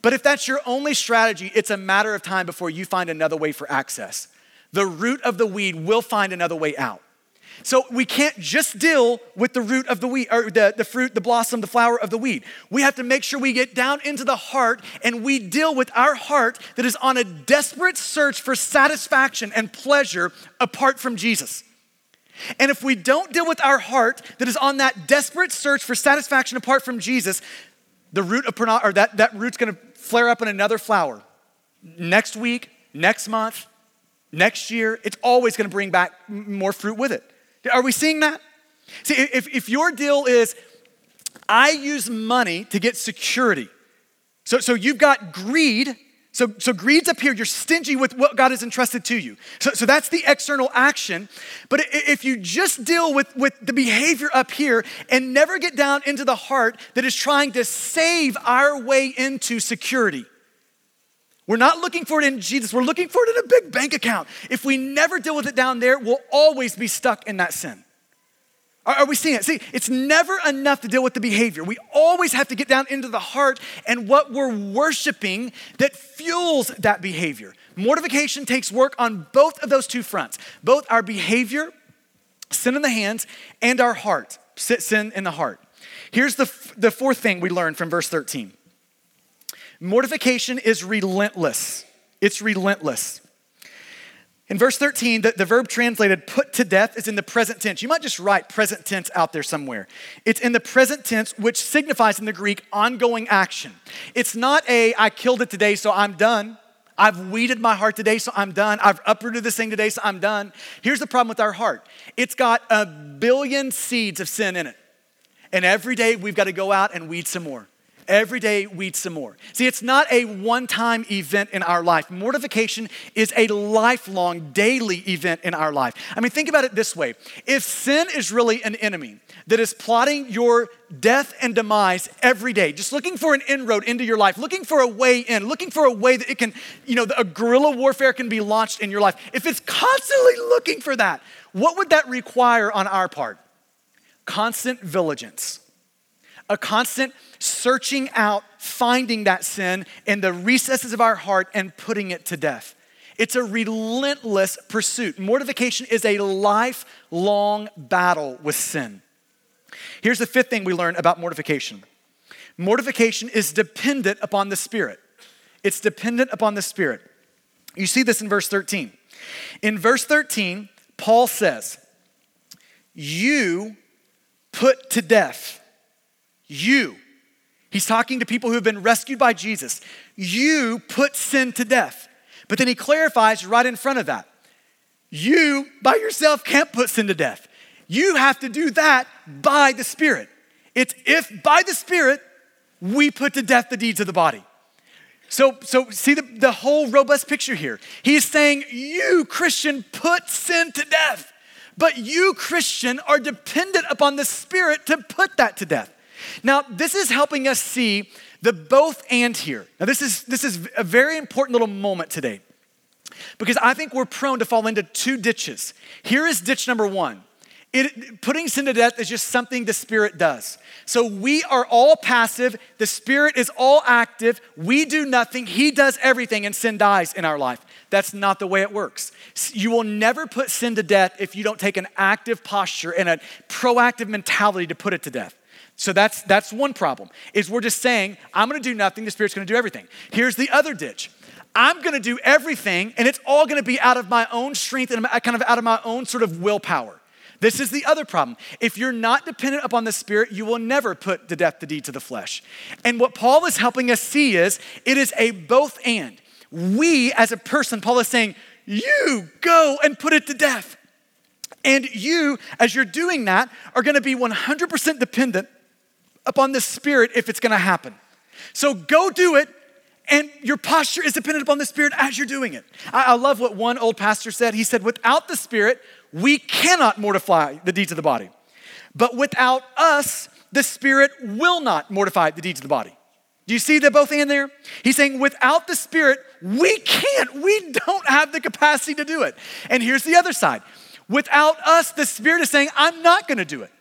But if that's your only strategy, it's a matter of time before you find another way for access. The root of the weed will find another way out. So we can't just deal with the root of the weed, or the, the fruit, the blossom, the flower of the weed. We have to make sure we get down into the heart and we deal with our heart that is on a desperate search for satisfaction and pleasure apart from Jesus. And if we don't deal with our heart that is on that desperate search for satisfaction apart from Jesus, the root of pornography, or that, that root's gonna flare up in another flower. Next week, next month, next year, it's always gonna bring back more fruit with it. Are we seeing that? See, if, if your deal is, I use money to get security, so, so you've got greed so, so greed's up here. You're stingy with what God has entrusted to you. So, so that's the external action. But if you just deal with, with the behavior up here and never get down into the heart that is trying to save our way into security, we're not looking for it in Jesus. We're looking for it in a big bank account. If we never deal with it down there, we'll always be stuck in that sin. Are, are we seeing it? See, it's never enough to deal with the behavior. We always have to get down into the heart and what we're worshiping that fuels that behavior. Mortification takes work on both of those two fronts both our behavior, sin in the hands, and our heart, sin in the heart. Here's the, the fourth thing we learned from verse 13 mortification is relentless. It's relentless. In verse 13, the, the verb translated put to death is in the present tense. You might just write present tense out there somewhere. It's in the present tense, which signifies in the Greek ongoing action. It's not a I killed it today, so I'm done. I've weeded my heart today, so I'm done. I've uprooted this thing today, so I'm done. Here's the problem with our heart it's got a billion seeds of sin in it. And every day we've got to go out and weed some more. Every day, weed some more. See, it's not a one time event in our life. Mortification is a lifelong, daily event in our life. I mean, think about it this way if sin is really an enemy that is plotting your death and demise every day, just looking for an inroad into your life, looking for a way in, looking for a way that it can, you know, a guerrilla warfare can be launched in your life. If it's constantly looking for that, what would that require on our part? Constant vigilance a constant searching out, finding that sin in the recesses of our heart and putting it to death. It's a relentless pursuit. Mortification is a lifelong battle with sin. Here's the fifth thing we learn about mortification mortification is dependent upon the Spirit. It's dependent upon the Spirit. You see this in verse 13. In verse 13, Paul says, You put to death you. He's talking to people who have been rescued by Jesus. You put sin to death. But then he clarifies right in front of that. You by yourself can't put sin to death. You have to do that by the Spirit. It's if by the Spirit we put to death the deeds of the body. So, so see the, the whole robust picture here. He's saying, You, Christian, put sin to death. But you, Christian, are dependent upon the Spirit to put that to death. Now, this is helping us see the both and here. Now, this is, this is a very important little moment today because I think we're prone to fall into two ditches. Here is ditch number one. It, putting sin to death is just something the Spirit does. So we are all passive, the Spirit is all active, we do nothing, He does everything, and sin dies in our life. That's not the way it works. You will never put sin to death if you don't take an active posture and a proactive mentality to put it to death. So that's that's one problem. Is we're just saying, I'm going to do nothing, the Spirit's going to do everything. Here's the other ditch. I'm going to do everything and it's all going to be out of my own strength and kind of out of my own sort of willpower. This is the other problem. If you're not dependent upon the Spirit, you will never put to death the deed to the flesh. And what Paul is helping us see is it is a both and. We, as a person, Paul is saying, you go and put it to death. And you, as you're doing that, are going to be 100% dependent upon the Spirit if it's gonna happen. So go do it, and your posture is dependent upon the Spirit as you're doing it. I, I love what one old pastor said. He said, Without the Spirit, we cannot mortify the deeds of the body. But without us, the Spirit will not mortify the deeds of the body. Do you see that both in there? He's saying, without the Spirit, we can't. We don't have the capacity to do it. And here's the other side. Without us, the Spirit is saying, I'm not gonna do it.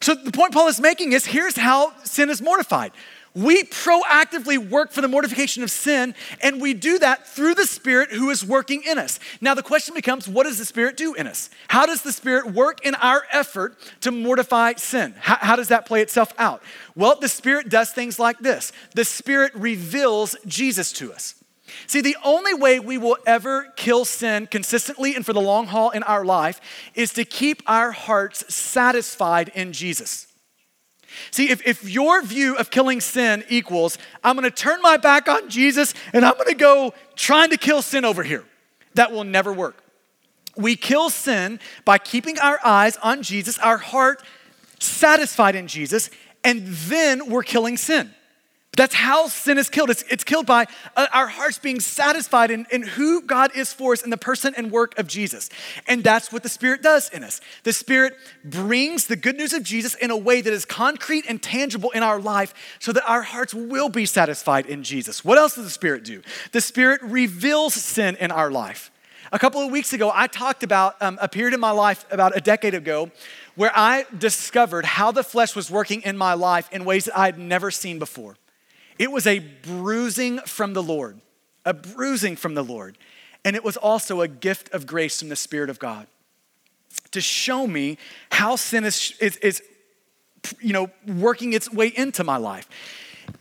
So the point Paul is making is here's how sin is mortified. We proactively work for the mortification of sin, and we do that through the Spirit who is working in us. Now, the question becomes what does the Spirit do in us? How does the Spirit work in our effort to mortify sin? How, how does that play itself out? Well, the Spirit does things like this the Spirit reveals Jesus to us. See, the only way we will ever kill sin consistently and for the long haul in our life is to keep our hearts satisfied in Jesus. See, if, if your view of killing sin equals, I'm gonna turn my back on Jesus and I'm gonna go trying to kill sin over here, that will never work. We kill sin by keeping our eyes on Jesus, our heart satisfied in Jesus, and then we're killing sin. That's how sin is killed. It's, it's killed by uh, our hearts being satisfied in, in who God is for us in the person and work of Jesus. And that's what the Spirit does in us. The Spirit brings the good news of Jesus in a way that is concrete and tangible in our life so that our hearts will be satisfied in Jesus. What else does the Spirit do? The Spirit reveals sin in our life. A couple of weeks ago, I talked about um, a period in my life about a decade ago where I discovered how the flesh was working in my life in ways that I had never seen before. It was a bruising from the Lord, a bruising from the Lord. And it was also a gift of grace from the Spirit of God to show me how sin is, is, is you know, working its way into my life.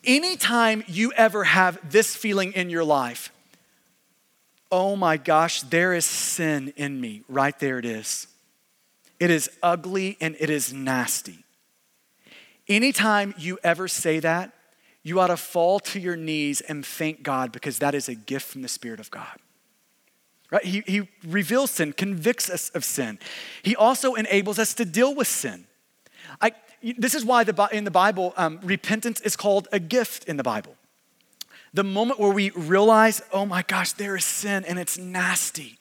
Anytime you ever have this feeling in your life, oh my gosh, there is sin in me. Right there it is. It is ugly and it is nasty. Anytime you ever say that, you ought to fall to your knees and thank God because that is a gift from the Spirit of God. Right? He, he reveals sin, convicts us of sin. He also enables us to deal with sin. I, this is why the, in the Bible, um, repentance is called a gift in the Bible. The moment where we realize, oh my gosh, there is sin and it's nasty.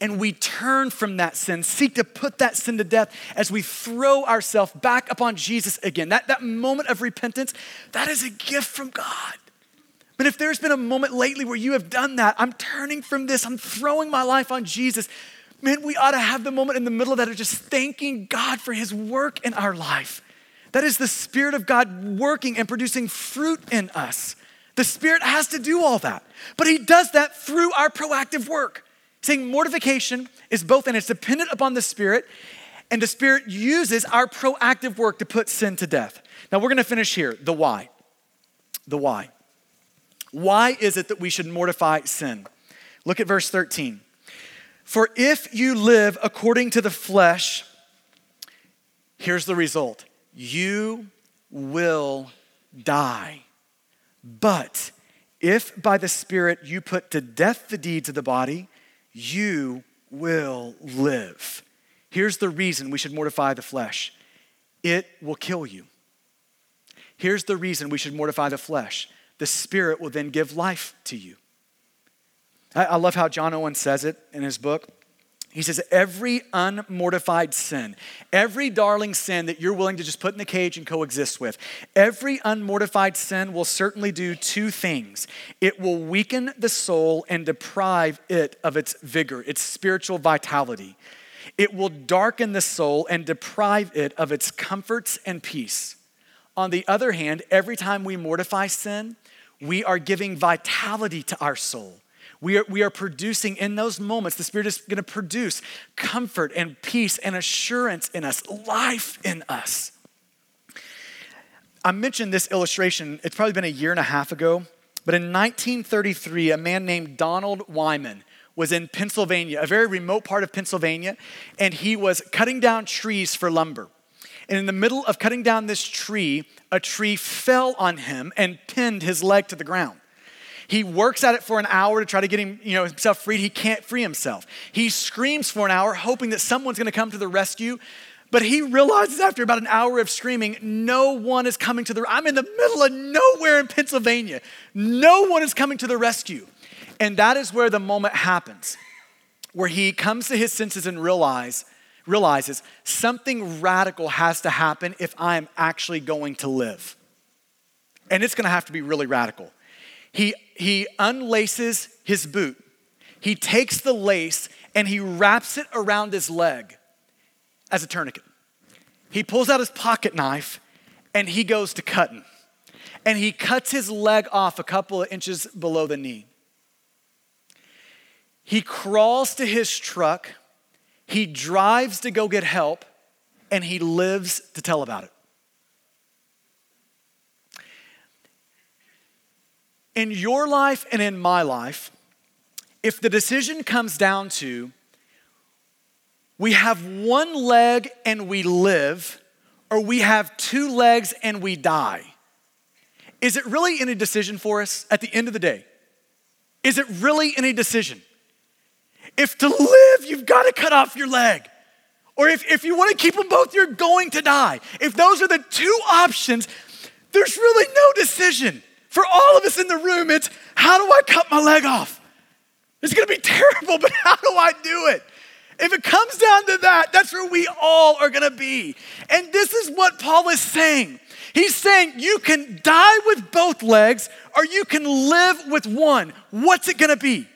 And we turn from that sin, seek to put that sin to death as we throw ourselves back upon Jesus again. That, that moment of repentance, that is a gift from God. But if there's been a moment lately where you have done that, I'm turning from this, I'm throwing my life on Jesus, man, we ought to have the moment in the middle of that of just thanking God for his work in our life. That is the Spirit of God working and producing fruit in us. The Spirit has to do all that, but He does that through our proactive work. Saying mortification is both, and it's dependent upon the Spirit, and the Spirit uses our proactive work to put sin to death. Now we're gonna finish here the why. The why. Why is it that we should mortify sin? Look at verse 13. For if you live according to the flesh, here's the result you will die. But if by the Spirit you put to death the deeds of the body, you will live. Here's the reason we should mortify the flesh it will kill you. Here's the reason we should mortify the flesh the Spirit will then give life to you. I, love how John Owen says it in his book. He says, every unmortified sin, every darling sin that you're willing to just put in the cage and coexist with, every unmortified sin will certainly do two things. It will weaken the soul and deprive it of its vigor, its spiritual vitality. It will darken the soul and deprive it of its comforts and peace. On the other hand, every time we mortify sin, we are giving vitality to our soul. We are, we are producing in those moments, the Spirit is going to produce comfort and peace and assurance in us, life in us. I mentioned this illustration, it's probably been a year and a half ago, but in 1933, a man named Donald Wyman was in Pennsylvania, a very remote part of Pennsylvania, and he was cutting down trees for lumber. And in the middle of cutting down this tree, a tree fell on him and pinned his leg to the ground. He works at it for an hour to try to get him, you know, himself freed. He can't free himself. He screams for an hour, hoping that someone's going to come to the rescue. But he realizes after about an hour of screaming, no one is coming to the I'm in the middle of nowhere in Pennsylvania. No one is coming to the rescue. And that is where the moment happens, where he comes to his senses and realize, realizes something radical has to happen if I'm actually going to live. And it's going to have to be really radical. He, he unlaces his boot. He takes the lace and he wraps it around his leg as a tourniquet. He pulls out his pocket knife and he goes to cutting. And he cuts his leg off a couple of inches below the knee. He crawls to his truck, he drives to go get help, and he lives to tell about it. In your life and in my life, if the decision comes down to we have one leg and we live, or we have two legs and we die, is it really any decision for us at the end of the day? Is it really any decision? If to live, you've got to cut off your leg. Or if, if you want to keep them both, you're going to die. If those are the two options, there's really no decision. For all of us in the room, it's how do I cut my leg off? It's gonna be terrible, but how do I do it? If it comes down to that, that's where we all are gonna be. And this is what Paul is saying. He's saying you can die with both legs or you can live with one. What's it gonna be?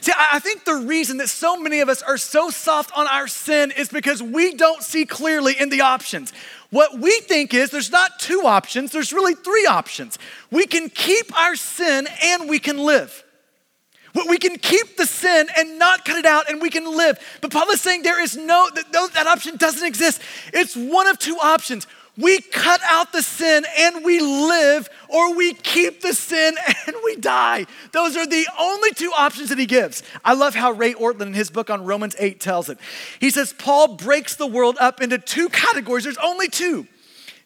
See, I think the reason that so many of us are so soft on our sin is because we don't see clearly in the options. What we think is there's not two options, there's really three options. We can keep our sin and we can live. We can keep the sin and not cut it out and we can live. But Paul is saying there is no, that, that option doesn't exist. It's one of two options. We cut out the sin and we live, or we keep the sin and we die. Those are the only two options that he gives. I love how Ray Ortlund in his book on Romans 8 tells it. He says, Paul breaks the world up into two categories. There's only two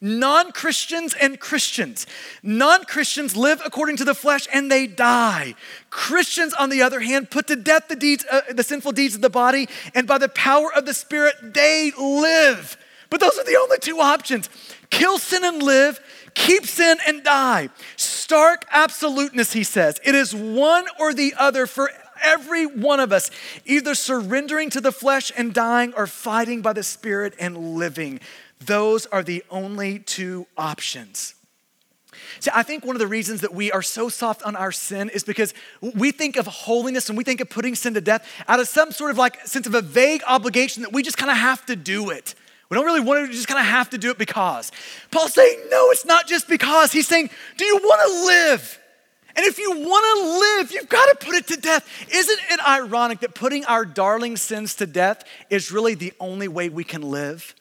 non Christians and Christians. Non Christians live according to the flesh and they die. Christians, on the other hand, put to death the, deeds, uh, the sinful deeds of the body, and by the power of the Spirit, they live. But those are the only two options kill sin and live, keep sin and die. Stark absoluteness, he says. It is one or the other for every one of us, either surrendering to the flesh and dying or fighting by the Spirit and living. Those are the only two options. See, I think one of the reasons that we are so soft on our sin is because we think of holiness and we think of putting sin to death out of some sort of like sense of a vague obligation that we just kind of have to do it. We don't really want to just kind of have to do it because. Paul's saying, no, it's not just because. He's saying, do you want to live? And if you want to live, you've got to put it to death. Isn't it ironic that putting our darling sins to death is really the only way we can live?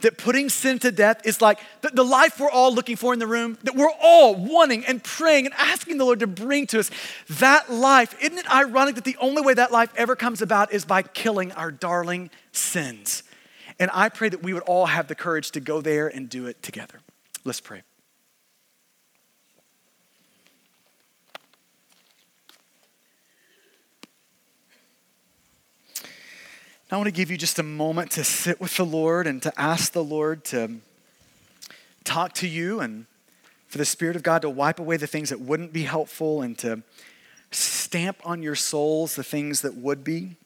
That putting sin to death is like the, the, life we're all looking for in the room, that we're all wanting and praying and asking the Lord to bring to us. That life, isn't it ironic that the only way that life ever comes about is by killing our darling sins? And I pray that we would all have the courage to go there and do it together. Let's pray. I want to give you just a moment to sit with the Lord and to ask the Lord to talk to you and for the Spirit of God to wipe away the things that wouldn't be helpful and to stamp on your souls the things that would be.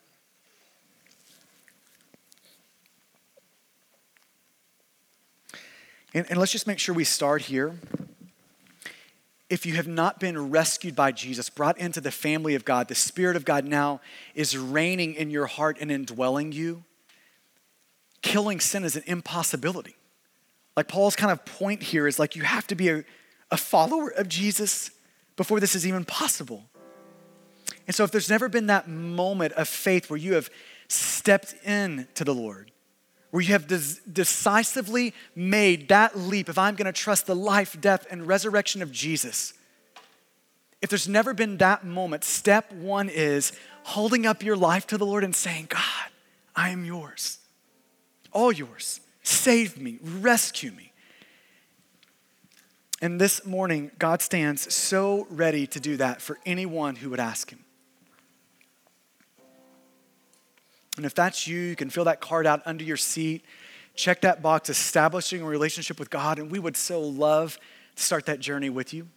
And, and let's just make sure we start here if you have not been rescued by Jesus, brought into the family of God, the Spirit of God now is reigning in your heart and indwelling you, killing sin is an impossibility. Like Paul's kind of point here is like you have to be a, a follower of Jesus before this is even possible. And so, if there's never been that moment of faith where you have stepped in to the Lord, where you have des- decisively made that leap if I'm going to trust the life, death, and resurrection of Jesus. If there's never been that moment, step one is holding up your life to the Lord and saying, God, I am yours, all yours. Save me, rescue me. And this morning, God stands so ready to do that for anyone who would ask Him. And if that's you, you can fill that card out under your seat. Check that box, establishing a relationship with God, and we would so love to start that journey with you.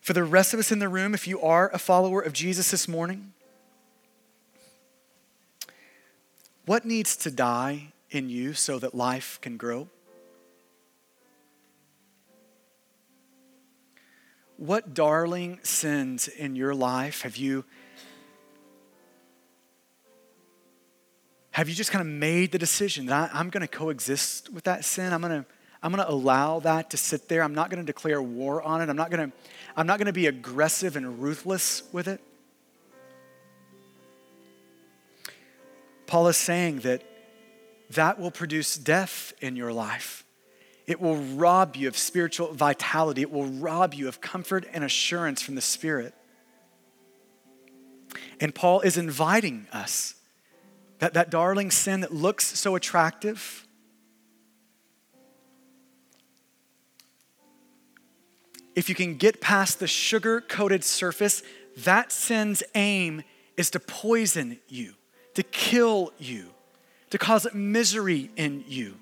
For the rest of us in the room, if you are a follower of Jesus this morning, what needs to die in you so that life can grow? What darling sins in your life have you? Have you just kind of made the decision that I, am going to coexist with that sin? I'm going to I'm going to allow that to sit there. I'm not going to declare war on it. I'm not going to I'm not going to be aggressive and ruthless with it. Paul is saying that that will produce death in your life. It will rob you of spiritual vitality. It will rob you of comfort and assurance from the Spirit. And Paul is inviting us that, that darling sin that looks so attractive. If you can get past the sugar coated surface, that sin's aim is to poison you, to kill you, to cause misery in you.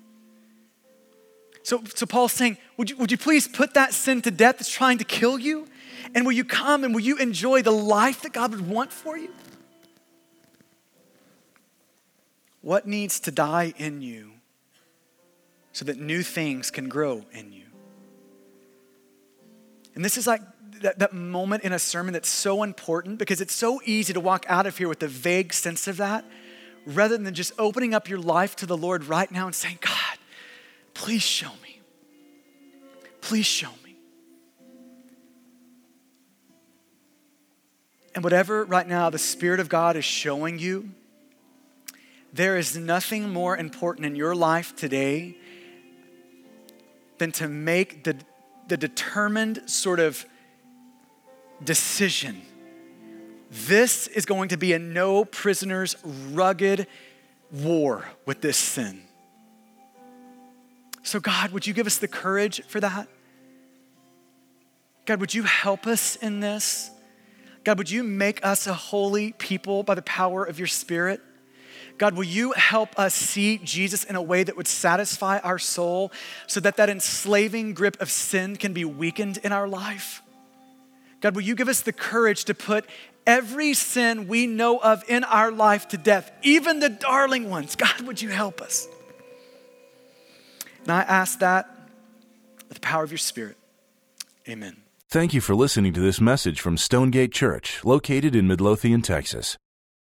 So, so Paul's saying, would you, would you please put that sin to death that's trying to kill you? And will you come and will you enjoy the life that God would want for you? What needs to die in you so that new things can grow in you? And this is like that, that moment in a sermon that's so important because it's so easy to walk out of here with a vague sense of that rather than just opening up your life to the Lord right now and saying, God, please show me. Please show me. And whatever right now the Spirit of God is showing you, there is nothing more important in your life today than to make the, the determined sort of decision. This is going to be a no prisoners, rugged war with this sin. So, God, would you give us the courage for that? God, would you help us in this? God, would you make us a holy people by the power of your Spirit? God, will you help us see Jesus in a way that would satisfy our soul so that that enslaving grip of sin can be weakened in our life? God, will you give us the courage to put every sin we know of in our life to death, even the darling ones? God, would you help us? And I ask that with the power of your Spirit. Amen. Thank you for listening to this message from Stonegate Church, located in Midlothian, Texas.